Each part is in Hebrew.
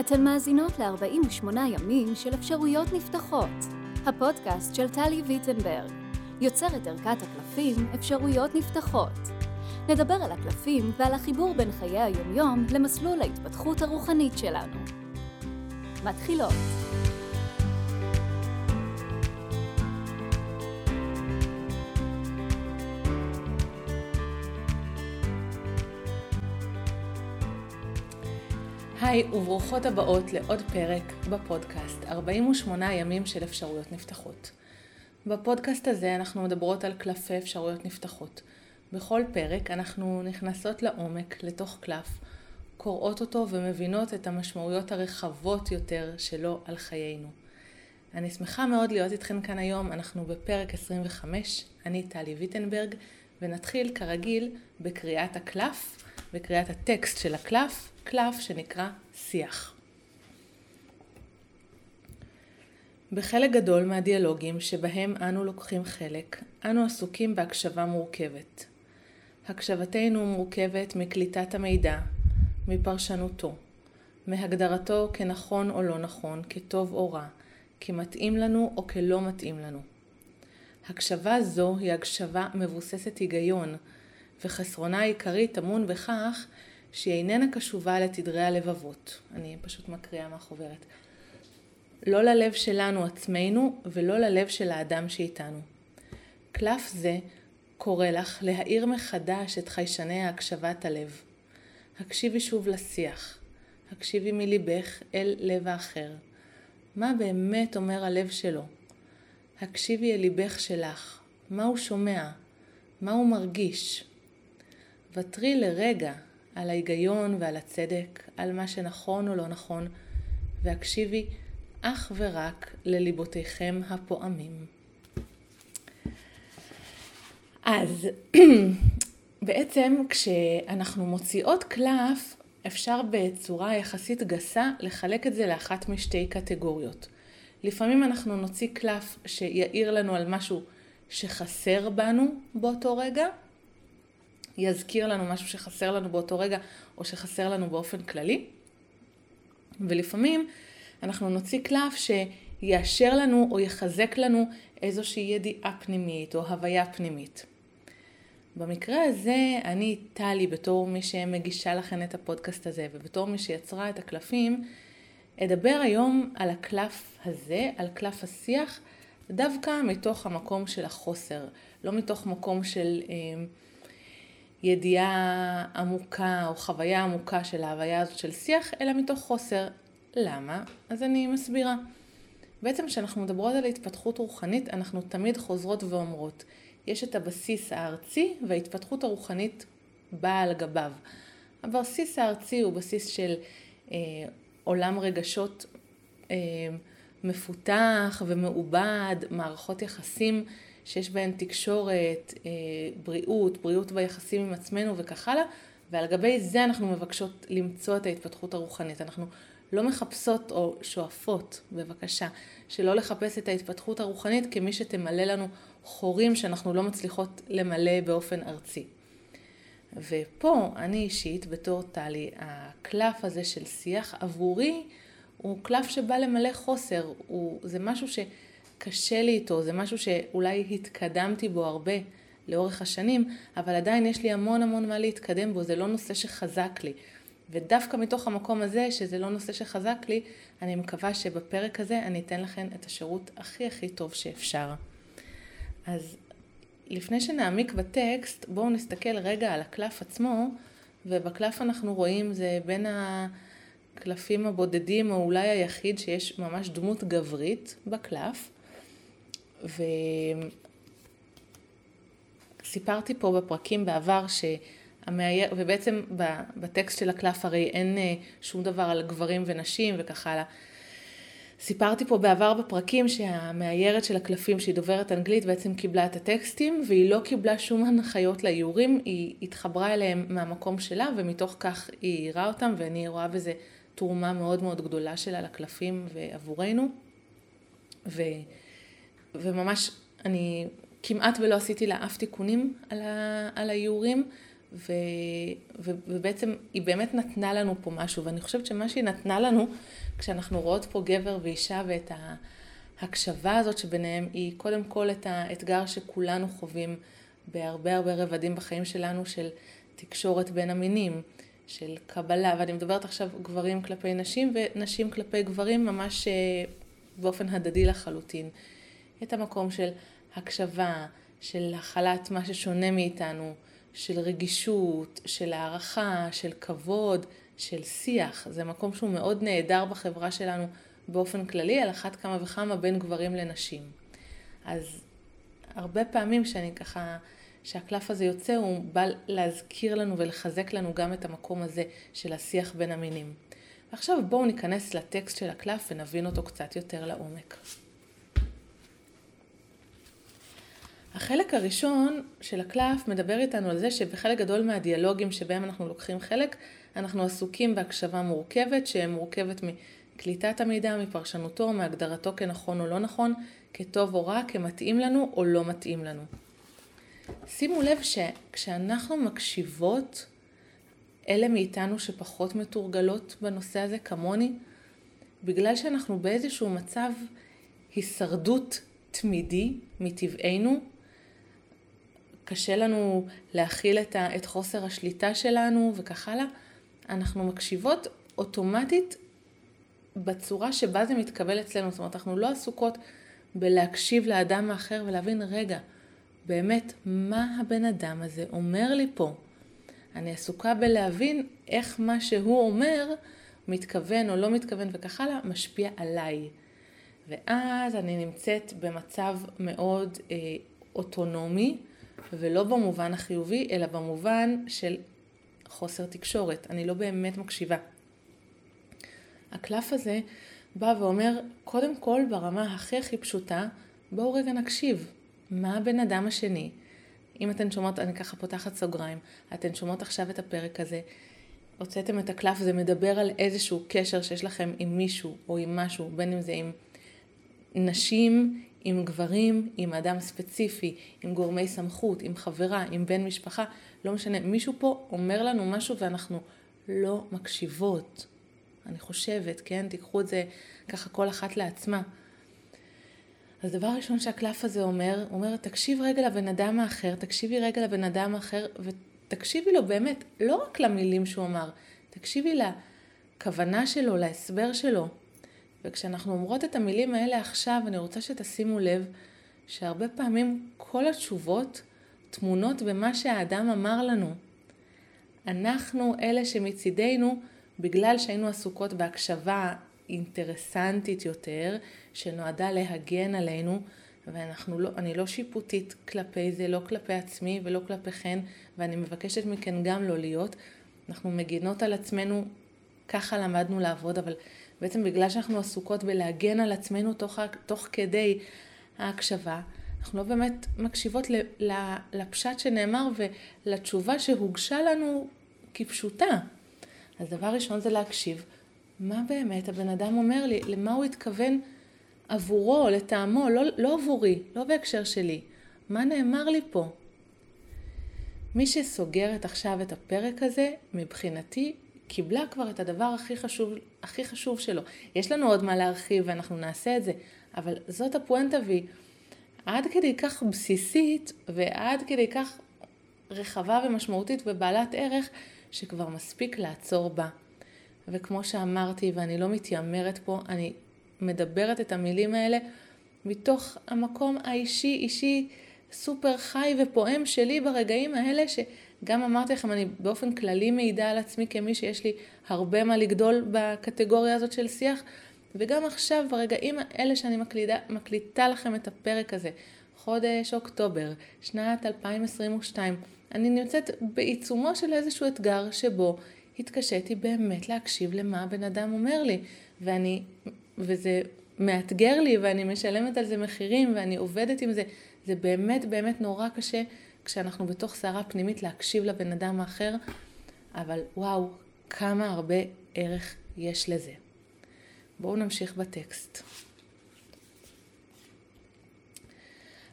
אתן מאזינות ל-48 ימים של אפשרויות נפתחות, הפודקאסט של טלי ויטנברג, יוצרת ערכת הקלפים אפשרויות נפתחות. נדבר על הקלפים ועל החיבור בין חיי היומיום למסלול ההתפתחות הרוחנית שלנו. מתחילות. היי וברוכות הבאות לעוד פרק בפודקאסט 48 ימים של אפשרויות נפתחות. בפודקאסט הזה אנחנו מדברות על קלפי אפשרויות נפתחות. בכל פרק אנחנו נכנסות לעומק לתוך קלף, קוראות אותו ומבינות את המשמעויות הרחבות יותר שלו על חיינו. אני שמחה מאוד להיות איתכן כאן היום, אנחנו בפרק 25, אני טלי ויטנברג, ונתחיל כרגיל בקריאת הקלף, בקריאת הטקסט של הקלף, קלף שנקרא שיח. בחלק גדול מהדיאלוגים שבהם אנו לוקחים חלק, אנו עסוקים בהקשבה מורכבת. הקשבתנו מורכבת מקליטת המידע, מפרשנותו, מהגדרתו כנכון או לא נכון, כטוב או רע, כמתאים לנו או כלא מתאים לנו. הקשבה זו היא הקשבה מבוססת היגיון, וחסרונה העיקרי טמון בכך שהיא איננה קשובה לתדרי הלבבות. אני פשוט מקריאה מהחוברת. לא ללב שלנו עצמנו ולא ללב של האדם שאיתנו. קלף זה קורא לך להאיר מחדש את חיישני הקשבת הלב. הקשיבי שוב לשיח. הקשיבי מליבך אל לב האחר. מה באמת אומר הלב שלו? הקשיבי אל ליבך שלך. מה הוא שומע? מה הוא מרגיש? ותרי לרגע על ההיגיון ועל הצדק, על מה שנכון או לא נכון, והקשיבי אך ורק לליבותיכם הפועמים. אז בעצם כשאנחנו מוציאות קלף, אפשר בצורה יחסית גסה לחלק את זה לאחת משתי קטגוריות. לפעמים אנחנו נוציא קלף שיעיר לנו על משהו שחסר בנו באותו רגע, יזכיר לנו משהו שחסר לנו באותו רגע, או שחסר לנו באופן כללי. ולפעמים אנחנו נוציא קלף שיאשר לנו או יחזק לנו איזושהי ידיעה פנימית או הוויה פנימית. במקרה הזה, אני, טלי, בתור מי שמגישה לכם את הפודקאסט הזה, ובתור מי שיצרה את הקלפים, אדבר היום על הקלף הזה, על קלף השיח, דווקא מתוך המקום של החוסר, לא מתוך מקום של אה, ידיעה עמוקה או חוויה עמוקה של ההוויה הזאת של שיח, אלא מתוך חוסר. למה? אז אני מסבירה. בעצם כשאנחנו מדברות על התפתחות רוחנית, אנחנו תמיד חוזרות ואומרות, יש את הבסיס הארצי וההתפתחות הרוחנית באה על גביו. הבסיס הארצי הוא בסיס של אה, עולם רגשות אה, מפותח ומעובד, מערכות יחסים שיש בהן תקשורת, אה, בריאות, בריאות ביחסים עם עצמנו וכך הלאה, ועל גבי זה אנחנו מבקשות למצוא את ההתפתחות הרוחנית. אנחנו לא מחפשות או שואפות, בבקשה, שלא לחפש את ההתפתחות הרוחנית כמי שתמלא לנו חורים שאנחנו לא מצליחות למלא באופן ארצי. ופה אני אישית, בתור טלי, הקלף הזה של שיח עבורי הוא קלף שבא למלא חוסר, הוא, זה משהו ש... קשה לי איתו, זה משהו שאולי התקדמתי בו הרבה לאורך השנים, אבל עדיין יש לי המון המון מה להתקדם בו, זה לא נושא שחזק לי. ודווקא מתוך המקום הזה, שזה לא נושא שחזק לי, אני מקווה שבפרק הזה אני אתן לכם את השירות הכי הכי טוב שאפשר. אז לפני שנעמיק בטקסט, בואו נסתכל רגע על הקלף עצמו, ובקלף אנחנו רואים זה בין הקלפים הבודדים, או אולי היחיד שיש ממש דמות גברית בקלף. וסיפרתי פה בפרקים בעבר שהמאייר, ובעצם בטקסט של הקלף הרי אין אה, שום דבר על גברים ונשים וכך הלאה. סיפרתי פה בעבר בפרקים שהמאיירת של הקלפים שהיא דוברת אנגלית בעצם קיבלה את הטקסטים והיא לא קיבלה שום הנחיות לאיורים, היא התחברה אליהם מהמקום שלה ומתוך כך היא העירה אותם ואני רואה בזה תרומה מאוד מאוד גדולה שלה לקלפים ועבורנו. ו... וממש אני כמעט ולא עשיתי לה אף תיקונים על, ה, על האיורים, ו, ו, ובעצם היא באמת נתנה לנו פה משהו, ואני חושבת שמה שהיא נתנה לנו, כשאנחנו רואות פה גבר ואישה ואת ההקשבה הזאת שביניהם, היא קודם כל את האתגר שכולנו חווים בהרבה הרבה רבדים בחיים שלנו של תקשורת בין המינים, של קבלה, ואני מדברת עכשיו גברים כלפי נשים ונשים כלפי גברים ממש אה, באופן הדדי לחלוטין. את המקום של הקשבה, של הכלת מה ששונה מאיתנו, של רגישות, של הערכה, של כבוד, של שיח. זה מקום שהוא מאוד נהדר בחברה שלנו באופן כללי, על אחת כמה וכמה בין גברים לנשים. אז הרבה פעמים שאני ככה, שהקלף הזה יוצא, הוא בא להזכיר לנו ולחזק לנו גם את המקום הזה של השיח בין המינים. ועכשיו בואו ניכנס לטקסט של הקלף ונבין אותו קצת יותר לעומק. החלק הראשון של הקלף מדבר איתנו על זה שבחלק גדול מהדיאלוגים שבהם אנחנו לוקחים חלק, אנחנו עסוקים בהקשבה מורכבת, שמורכבת מקליטת המידע, מפרשנותו, מהגדרתו כנכון או לא נכון, כטוב או רע, כמתאים לנו או לא מתאים לנו. שימו לב שכשאנחנו מקשיבות, אלה מאיתנו שפחות מתורגלות בנושא הזה, כמוני, בגלל שאנחנו באיזשהו מצב הישרדות תמידי מטבענו, קשה לנו להכיל את, ה, את חוסר השליטה שלנו וכך הלאה, אנחנו מקשיבות אוטומטית בצורה שבה זה מתקבל אצלנו. זאת אומרת, אנחנו לא עסוקות בלהקשיב לאדם האחר ולהבין, רגע, באמת, מה הבן אדם הזה אומר לי פה? אני עסוקה בלהבין איך מה שהוא אומר, מתכוון או לא מתכוון וכך הלאה, משפיע עליי. ואז אני נמצאת במצב מאוד אה, אוטונומי, ולא במובן החיובי, אלא במובן של חוסר תקשורת. אני לא באמת מקשיבה. הקלף הזה בא ואומר, קודם כל ברמה הכי הכי פשוטה, בואו רגע נקשיב. מה הבן אדם השני? אם אתן שומעות, אני ככה פותחת סוגריים, אתן שומעות עכשיו את הפרק הזה, הוצאתם את הקלף, זה מדבר על איזשהו קשר שיש לכם עם מישהו או עם משהו, בין אם זה עם נשים, עם גברים, עם אדם ספציפי, עם גורמי סמכות, עם חברה, עם בן משפחה, לא משנה, מישהו פה אומר לנו משהו ואנחנו לא מקשיבות. אני חושבת, כן? תיקחו את זה ככה כל אחת לעצמה. אז דבר ראשון שהקלף הזה אומר, הוא אומר, תקשיב רגע לבן אדם האחר, תקשיבי רגע לבן אדם האחר, ותקשיבי לו באמת, לא רק למילים שהוא אמר, תקשיבי לכוונה שלו, להסבר שלו. וכשאנחנו אומרות את המילים האלה עכשיו, אני רוצה שתשימו לב שהרבה פעמים כל התשובות תמונות במה שהאדם אמר לנו. אנחנו אלה שמצידנו, בגלל שהיינו עסוקות בהקשבה אינטרסנטית יותר, שנועדה להגן עלינו, ואנחנו לא, אני לא שיפוטית כלפי זה, לא כלפי עצמי ולא כלפיכן, ואני מבקשת מכן גם לא להיות. אנחנו מגינות על עצמנו, ככה למדנו לעבוד, אבל בעצם בגלל שאנחנו עסוקות בלהגן על עצמנו תוך, תוך כדי ההקשבה, אנחנו לא באמת מקשיבות לפשט שנאמר ולתשובה שהוגשה לנו כפשוטה. אז דבר ראשון זה להקשיב, מה באמת הבן אדם אומר לי, למה הוא התכוון עבורו, לטעמו, לא, לא עבורי, לא בהקשר שלי. מה נאמר לי פה? מי שסוגרת עכשיו את הפרק הזה, מבחינתי, קיבלה כבר את הדבר הכי חשוב, הכי חשוב שלו. יש לנו עוד מה להרחיב ואנחנו נעשה את זה, אבל זאת הפואנטה והיא עד כדי כך בסיסית ועד כדי כך רחבה ומשמעותית ובעלת ערך, שכבר מספיק לעצור בה. וכמו שאמרתי, ואני לא מתיימרת פה, אני מדברת את המילים האלה מתוך המקום האישי, אישי, סופר חי ופועם שלי ברגעים האלה, שגם אמרתי לכם, אני באופן כללי מעידה על עצמי כמי שיש לי הרבה מה לגדול בקטגוריה הזאת של שיח, וגם עכשיו, ברגעים האלה שאני מקלידה, מקליטה לכם את הפרק הזה, חודש אוקטובר, שנת 2022, אני נמצאת בעיצומו של איזשהו אתגר שבו התקשיתי באמת להקשיב למה הבן אדם אומר לי, ואני, וזה מאתגר לי ואני משלמת על זה מחירים ואני עובדת עם זה. זה באמת באמת נורא קשה כשאנחנו בתוך סערה פנימית להקשיב לבן אדם האחר, אבל וואו, כמה הרבה ערך יש לזה. בואו נמשיך בטקסט.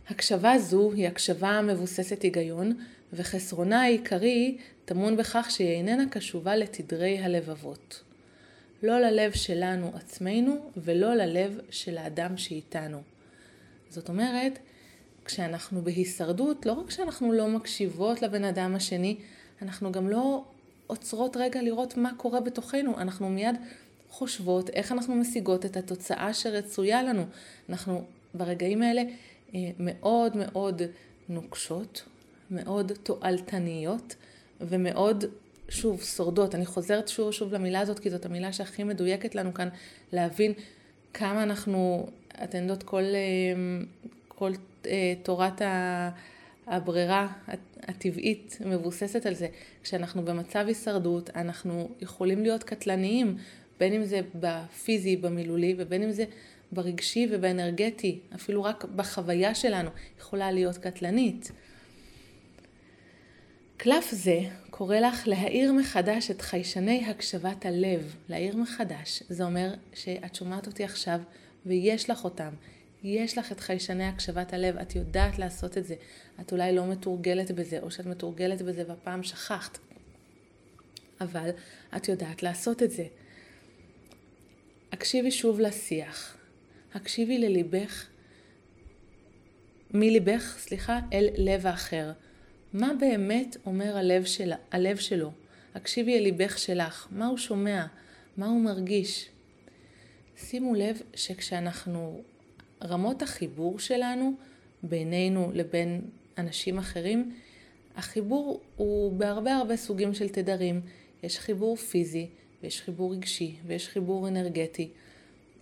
הקשבה זו היא הקשבה מבוססת היגיון, וחסרונה העיקרי טמון בכך שהיא איננה קשובה לתדרי הלבבות. לא ללב שלנו עצמנו ולא ללב של האדם שאיתנו. זאת אומרת, כשאנחנו בהישרדות, לא רק שאנחנו לא מקשיבות לבן אדם השני, אנחנו גם לא עוצרות רגע לראות מה קורה בתוכנו, אנחנו מיד חושבות איך אנחנו משיגות את התוצאה שרצויה לנו. אנחנו ברגעים האלה אה, מאוד מאוד נוקשות, מאוד תועלתניות ומאוד, שוב, שורדות. אני חוזרת שוב ושוב למילה הזאת, כי זאת המילה שהכי מדויקת לנו כאן להבין כמה אנחנו, אתן יודעות, כל, אה, כל אה, תורת הברירה הטבעית מבוססת על זה. כשאנחנו במצב הישרדות, אנחנו יכולים להיות קטלניים, בין אם זה בפיזי, במילולי, ובין אם זה ברגשי ובאנרגטי, אפילו רק בחוויה שלנו, יכולה להיות קטלנית. קלף זה קורא לך להאיר מחדש את חיישני הקשבת הלב, להאיר מחדש. זה אומר שאת שומעת אותי עכשיו ויש לך אותם. יש לך את חיישני הקשבת הלב, את יודעת לעשות את זה. את אולי לא מתורגלת בזה, או שאת מתורגלת בזה והפעם שכחת. אבל את יודעת לעשות את זה. הקשיבי שוב לשיח. הקשיבי לליבך, מליבך, סליחה, אל לב האחר. מה באמת אומר הלב, של, הלב שלו? הקשיבי אל ליבך שלך, מה הוא שומע, מה הוא מרגיש. שימו לב שכשאנחנו, רמות החיבור שלנו בינינו לבין אנשים אחרים, החיבור הוא בהרבה הרבה סוגים של תדרים. יש חיבור פיזי, ויש חיבור רגשי, ויש חיבור אנרגטי.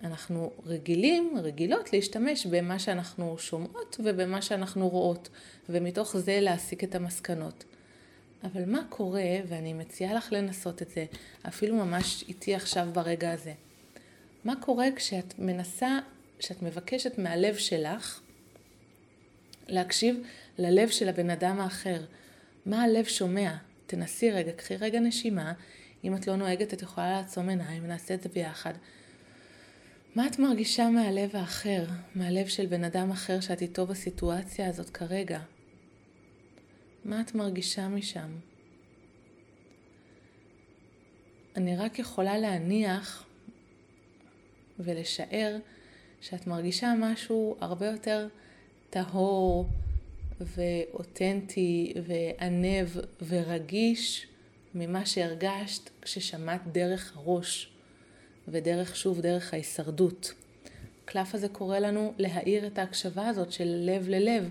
אנחנו רגילים, רגילות להשתמש במה שאנחנו שומעות ובמה שאנחנו רואות, ומתוך זה להסיק את המסקנות. אבל מה קורה, ואני מציעה לך לנסות את זה, אפילו ממש איתי עכשיו ברגע הזה, מה קורה כשאת מנסה, כשאת מבקשת מהלב שלך להקשיב ללב של הבן אדם האחר? מה הלב שומע? תנסי רגע, קחי רגע נשימה, אם את לא נוהגת את יכולה לעצום עיניים, נעשה את זה ביחד. מה את מרגישה מהלב האחר, מהלב של בן אדם אחר שאת איתו בסיטואציה הזאת כרגע? מה את מרגישה משם? אני רק יכולה להניח ולשער שאת מרגישה משהו הרבה יותר טהור ואותנטי וענב ורגיש ממה שהרגשת כששמעת דרך הראש. ודרך, שוב, דרך ההישרדות. הקלף הזה קורא לנו להאיר את ההקשבה הזאת של לב ללב.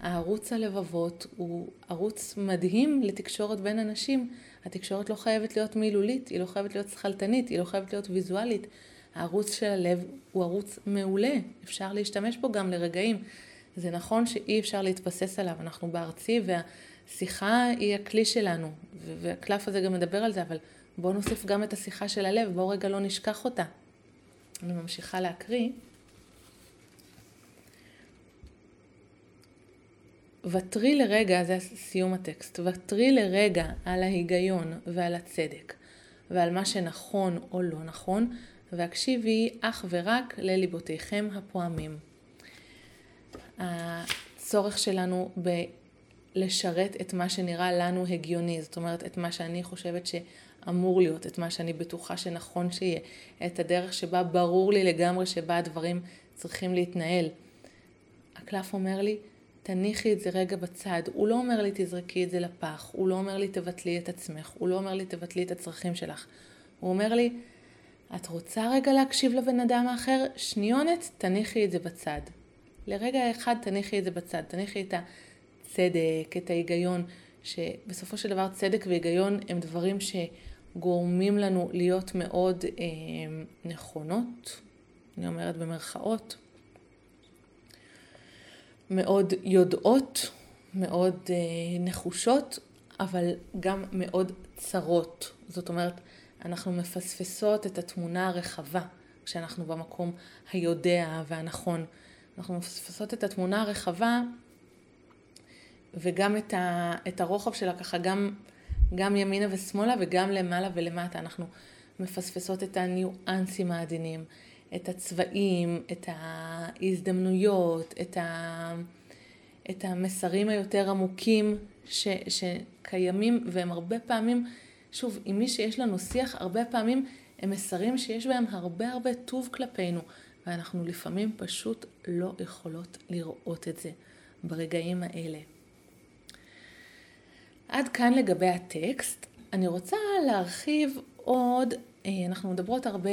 הערוץ הלבבות הוא ערוץ מדהים לתקשורת בין אנשים. התקשורת לא חייבת להיות מילולית, היא לא חייבת להיות שכלתנית, היא לא חייבת להיות ויזואלית. הערוץ של הלב הוא ערוץ מעולה, אפשר להשתמש בו גם לרגעים. זה נכון שאי אפשר להתבסס עליו, אנחנו בארצי והשיחה היא הכלי שלנו, והקלף הזה גם מדבר על זה, אבל בואו נוסיף גם את השיחה של הלב, בואו רגע לא נשכח אותה. אני ממשיכה להקריא. ותרי לרגע, זה סיום הטקסט, ותרי לרגע על ההיגיון ועל הצדק ועל מה שנכון או לא נכון, והקשיבי אך ורק לליבותיכם הפועמים. הצורך שלנו בלשרת את מה שנראה לנו הגיוני, זאת אומרת את מה שאני חושבת ש... אמור להיות, את מה שאני בטוחה שנכון שיהיה, את הדרך שבה ברור לי לגמרי שבה הדברים צריכים להתנהל. הקלף אומר לי, תניחי את זה רגע בצד. הוא לא אומר לי תזרקי את זה לפח, הוא לא אומר לי תבטלי את עצמך, הוא לא אומר לי תבטלי את הצרכים שלך. הוא אומר לי, את רוצה רגע להקשיב לבן אדם האחר? שניונת, תניחי את זה בצד. לרגע אחד תניחי את זה בצד, תניחי את הצדק, את ההיגיון, שבסופו של דבר צדק והיגיון הם דברים ש... גורמים לנו להיות מאוד אה, נכונות, אני אומרת במרכאות, מאוד יודעות, מאוד אה, נחושות, אבל גם מאוד צרות. זאת אומרת, אנחנו מפספסות את התמונה הרחבה כשאנחנו במקום היודע והנכון. אנחנו מפספסות את התמונה הרחבה וגם את, ה, את הרוחב שלה ככה גם גם ימינה ושמאלה וגם למעלה ולמטה. אנחנו מפספסות את הניואנסים העדינים, את הצבעים, את ההזדמנויות, את, ה... את המסרים היותר עמוקים ש, שקיימים והם הרבה פעמים, שוב, עם מי שיש לנו שיח, הרבה פעמים הם מסרים שיש בהם הרבה הרבה טוב כלפינו, ואנחנו לפעמים פשוט לא יכולות לראות את זה ברגעים האלה. עד כאן לגבי הטקסט. אני רוצה להרחיב עוד, אה, אנחנו מדברות הרבה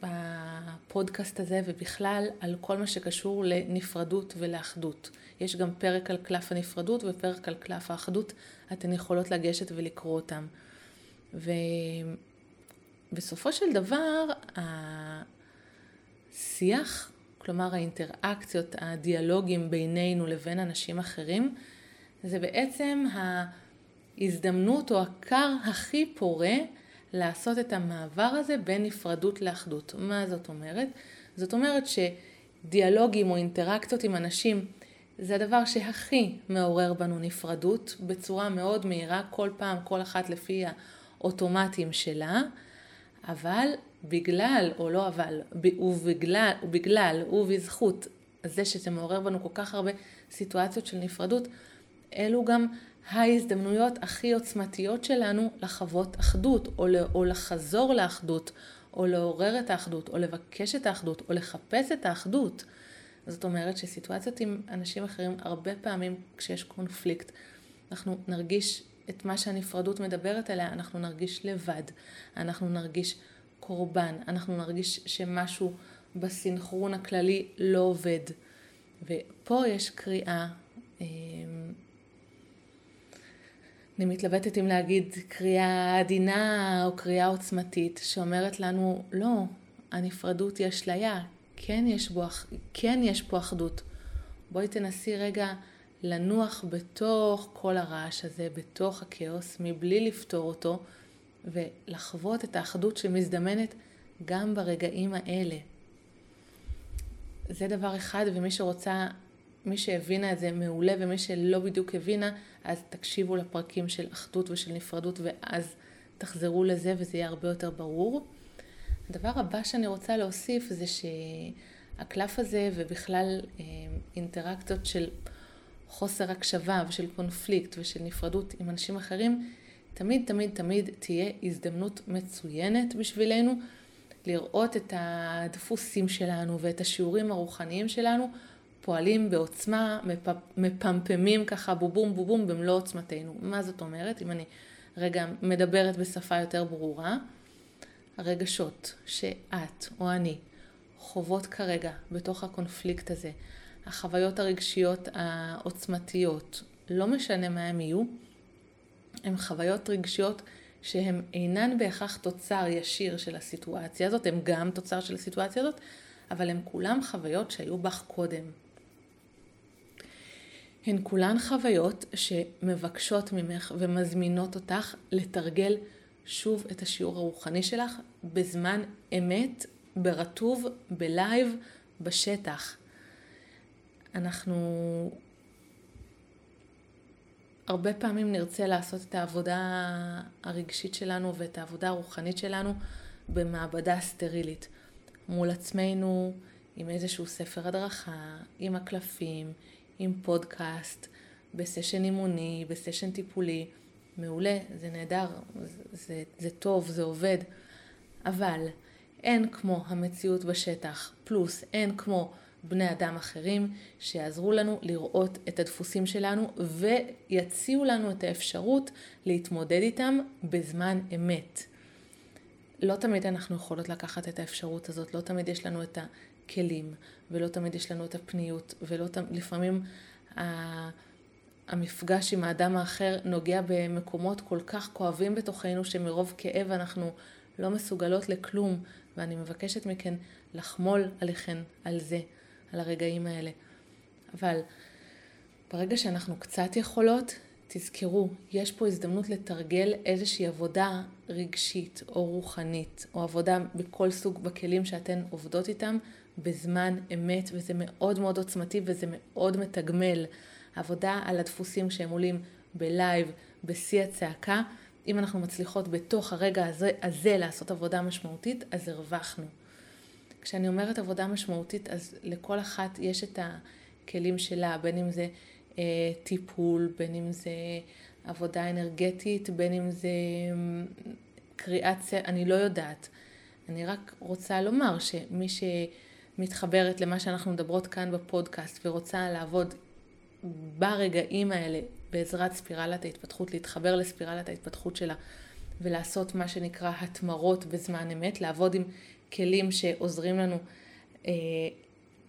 בפודקאסט הזה ובכלל על כל מה שקשור לנפרדות ולאחדות. יש גם פרק על קלף הנפרדות ופרק על קלף האחדות, אתן יכולות לגשת ולקרוא אותם. ובסופו של דבר, השיח, כלומר האינטראקציות, הדיאלוגים בינינו לבין אנשים אחרים, זה בעצם ההזדמנות או הכר הכי פורה לעשות את המעבר הזה בין נפרדות לאחדות. מה זאת אומרת? זאת אומרת שדיאלוגים או אינטראקציות עם אנשים זה הדבר שהכי מעורר בנו נפרדות בצורה מאוד מהירה, כל פעם, כל אחת לפי האוטומטים שלה, אבל בגלל, או לא אבל, ובגלל, ובגלל, ובזכות זה שזה מעורר בנו כל כך הרבה סיטואציות של נפרדות, אלו גם ההזדמנויות הכי עוצמתיות שלנו לחוות אחדות, או, או לחזור לאחדות, או לעורר את האחדות, או לבקש את האחדות, או לחפש את האחדות. זאת אומרת שסיטואציות עם אנשים אחרים, הרבה פעמים כשיש קונפליקט, אנחנו נרגיש את מה שהנפרדות מדברת עליה, אנחנו נרגיש לבד, אנחנו נרגיש קורבן, אנחנו נרגיש שמשהו בסינכרון הכללי לא עובד. ופה יש קריאה אמ, אני מתלבטת אם להגיד קריאה עדינה או קריאה עוצמתית שאומרת לנו, לא, הנפרדות היא אשליה, כן יש, בו, כן יש פה אחדות. בואי תנסי רגע לנוח בתוך כל הרעש הזה, בתוך הכאוס, מבלי לפתור אותו, ולחוות את האחדות שמזדמנת גם ברגעים האלה. זה דבר אחד, ומי שרוצה מי שהבינה את זה מעולה, ומי שלא בדיוק הבינה, אז תקשיבו לפרקים של אחדות ושל נפרדות, ואז תחזרו לזה וזה יהיה הרבה יותר ברור. הדבר הבא שאני רוצה להוסיף זה שהקלף הזה, ובכלל אה, אינטראקציות של חוסר הקשבה ושל קונפליקט ושל נפרדות עם אנשים אחרים, תמיד תמיד תמיד תהיה הזדמנות מצוינת בשבילנו לראות את הדפוסים שלנו ואת השיעורים הרוחניים שלנו פועלים בעוצמה, מפמפמים ככה בובום בובום במלוא עוצמתנו. מה זאת אומרת? אם אני רגע מדברת בשפה יותר ברורה, הרגשות שאת או אני חוות כרגע בתוך הקונפליקט הזה, החוויות הרגשיות העוצמתיות, לא משנה מה הם יהיו, הן חוויות רגשיות שהן אינן בהכרח תוצר ישיר של הסיטואציה הזאת, הן גם תוצר של הסיטואציה הזאת, אבל הן כולן חוויות שהיו בך קודם. הן כולן חוויות שמבקשות ממך ומזמינות אותך לתרגל שוב את השיעור הרוחני שלך בזמן אמת, ברטוב, בלייב, בשטח. אנחנו הרבה פעמים נרצה לעשות את העבודה הרגשית שלנו ואת העבודה הרוחנית שלנו במעבדה סטרילית. מול עצמנו, עם איזשהו ספר הדרכה, עם הקלפים, עם פודקאסט, בסשן אימוני, בסשן טיפולי. מעולה, זה נהדר, זה, זה, זה טוב, זה עובד. אבל אין כמו המציאות בשטח, פלוס אין כמו בני אדם אחרים שיעזרו לנו לראות את הדפוסים שלנו ויציעו לנו את האפשרות להתמודד איתם בזמן אמת. לא תמיד אנחנו יכולות לקחת את האפשרות הזאת, לא תמיד יש לנו את הכלים, ולא תמיד יש לנו את הפניות, ולפעמים המפגש עם האדם האחר נוגע במקומות כל כך כואבים בתוכנו, שמרוב כאב אנחנו לא מסוגלות לכלום, ואני מבקשת מכן לחמול עליכן על זה, על הרגעים האלה. אבל ברגע שאנחנו קצת יכולות, תזכרו, יש פה הזדמנות לתרגל איזושהי עבודה רגשית או רוחנית, או עבודה בכל סוג בכלים שאתן עובדות איתם בזמן אמת, וזה מאוד מאוד עוצמתי וזה מאוד מתגמל. עבודה על הדפוסים שהם עולים בלייב, בשיא הצעקה. אם אנחנו מצליחות בתוך הרגע הזה, הזה לעשות עבודה משמעותית, אז הרווחנו. כשאני אומרת עבודה משמעותית, אז לכל אחת יש את הכלים שלה, בין אם זה טיפול, בין אם זה עבודה אנרגטית, בין אם זה קריאת ספר, אני לא יודעת. אני רק רוצה לומר שמי שמתחברת למה שאנחנו מדברות כאן בפודקאסט ורוצה לעבוד ברגעים האלה בעזרת ספירלת ההתפתחות, להתחבר לספירלת ההתפתחות שלה ולעשות מה שנקרא התמרות בזמן אמת, לעבוד עם כלים שעוזרים לנו אה,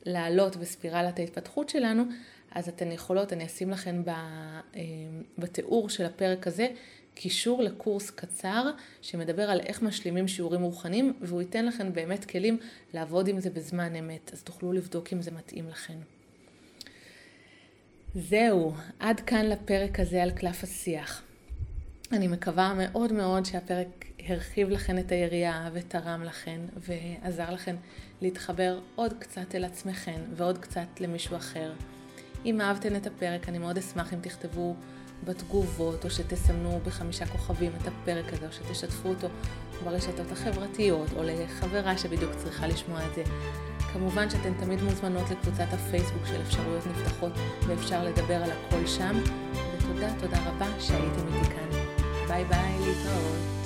לעלות בספירלת ההתפתחות שלנו, אז אתן יכולות, אני אשים לכן אה, בתיאור של הפרק הזה קישור לקורס קצר שמדבר על איך משלימים שיעורים רוחניים והוא ייתן לכם באמת כלים לעבוד עם זה בזמן אמת, אז תוכלו לבדוק אם זה מתאים לכם. זהו, עד כאן לפרק הזה על קלף השיח. אני מקווה מאוד מאוד שהפרק הרחיב לכן את היריעה ותרם לכן ועזר לכן להתחבר עוד קצת אל עצמכן ועוד קצת למישהו אחר. אם אהבתן את הפרק, אני מאוד אשמח אם תכתבו בתגובות, או שתסמנו בחמישה כוכבים את הפרק הזה, או שתשתפו אותו ברשתות החברתיות, או לחברה שבדיוק צריכה לשמוע את זה. כמובן שאתן תמיד מוזמנות לקבוצת הפייסבוק של אפשרויות נפתחות, ואפשר לדבר על הכל שם. ותודה, תודה רבה שהייתם איתי כאן. ביי ביי, להתראות.